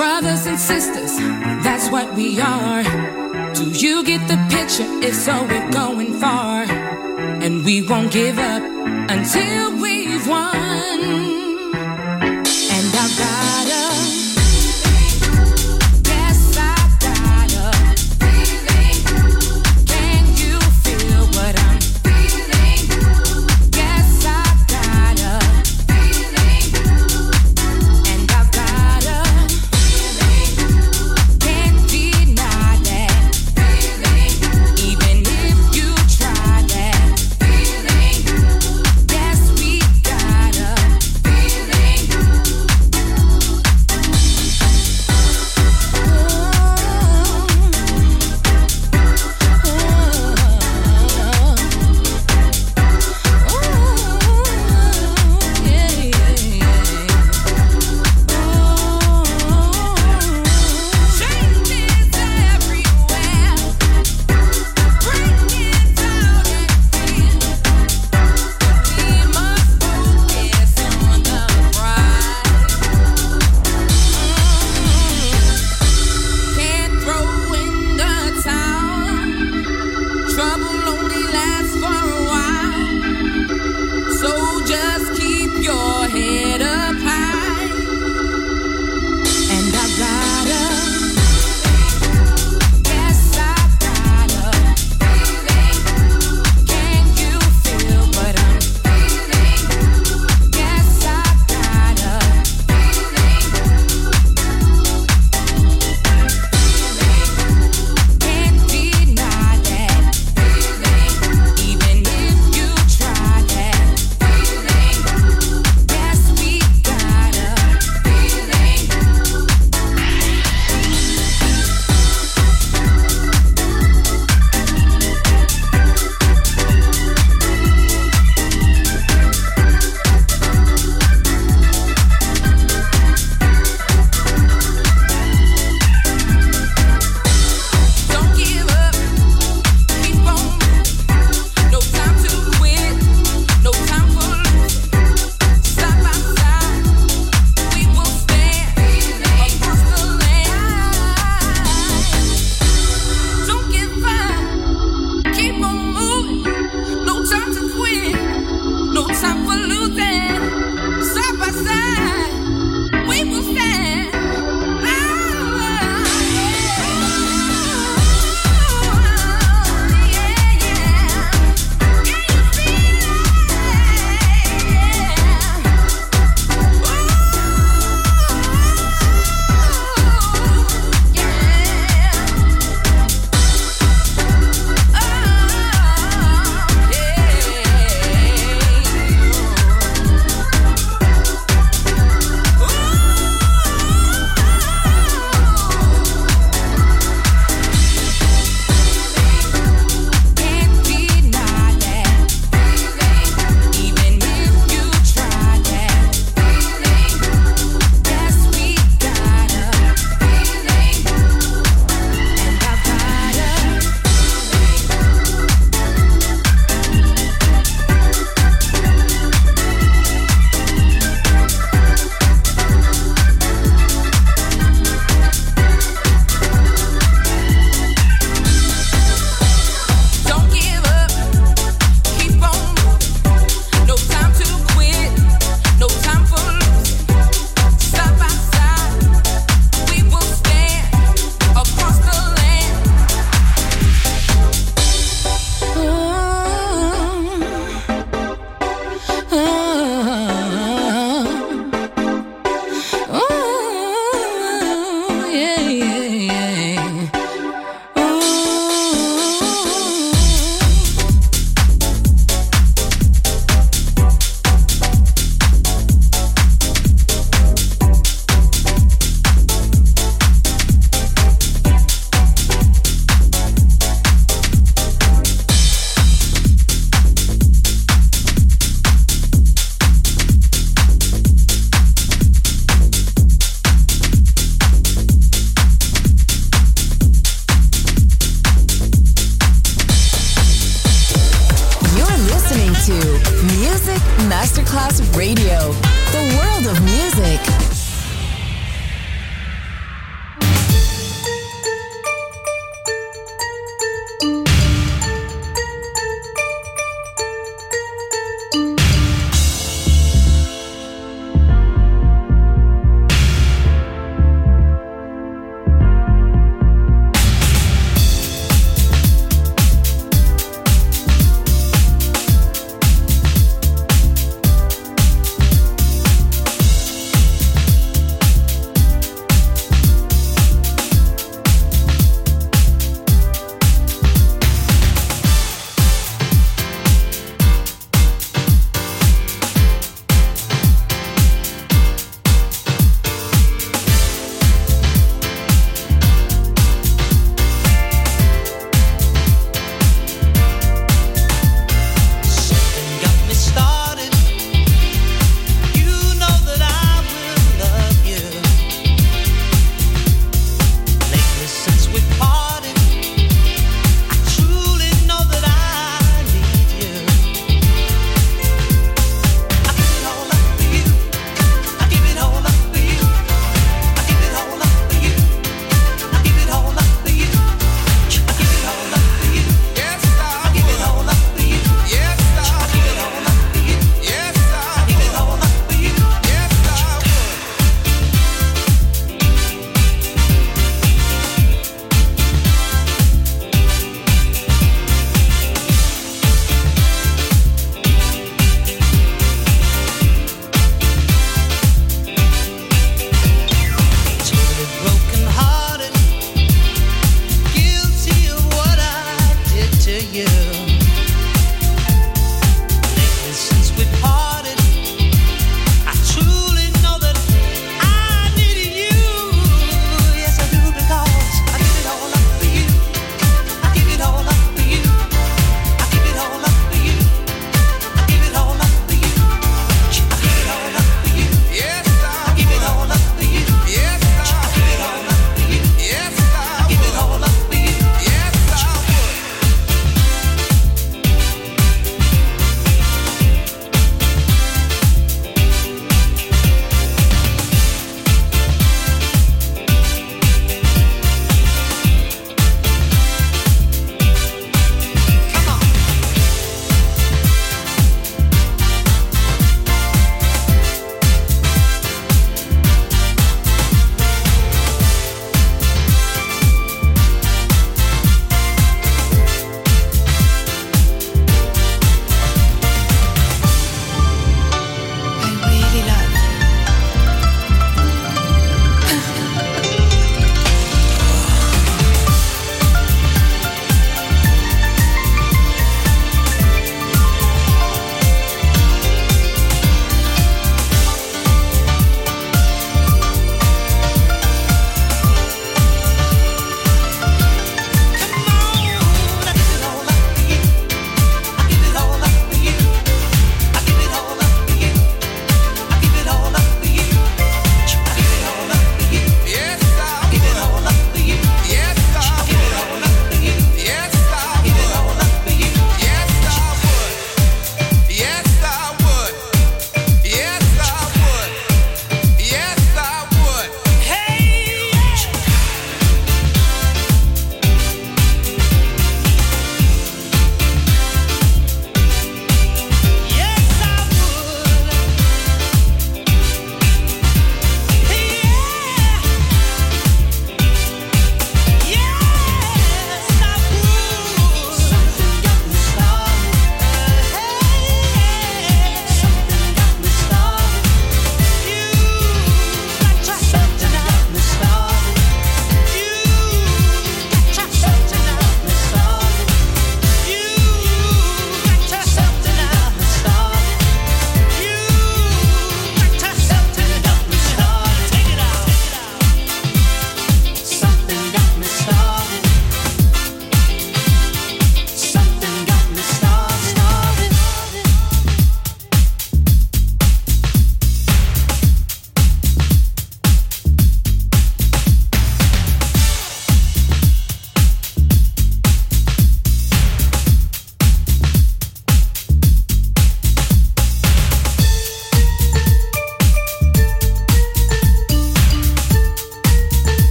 Brothers and sisters, that's what we are. Do you get the picture? If so, we're going far. And we won't give up until we've won.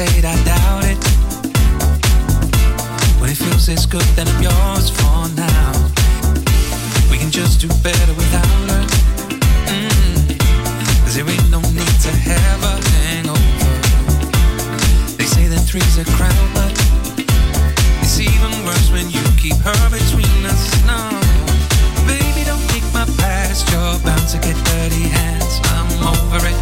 I doubt it. When it feels this good, then I'm yours for now. We can just do better without her. Mm. Cause there ain't no need to have a hangover. They say that but it's even worse when you keep her between us. No, baby, don't take my past. You're bound to get dirty hands. I'm over it.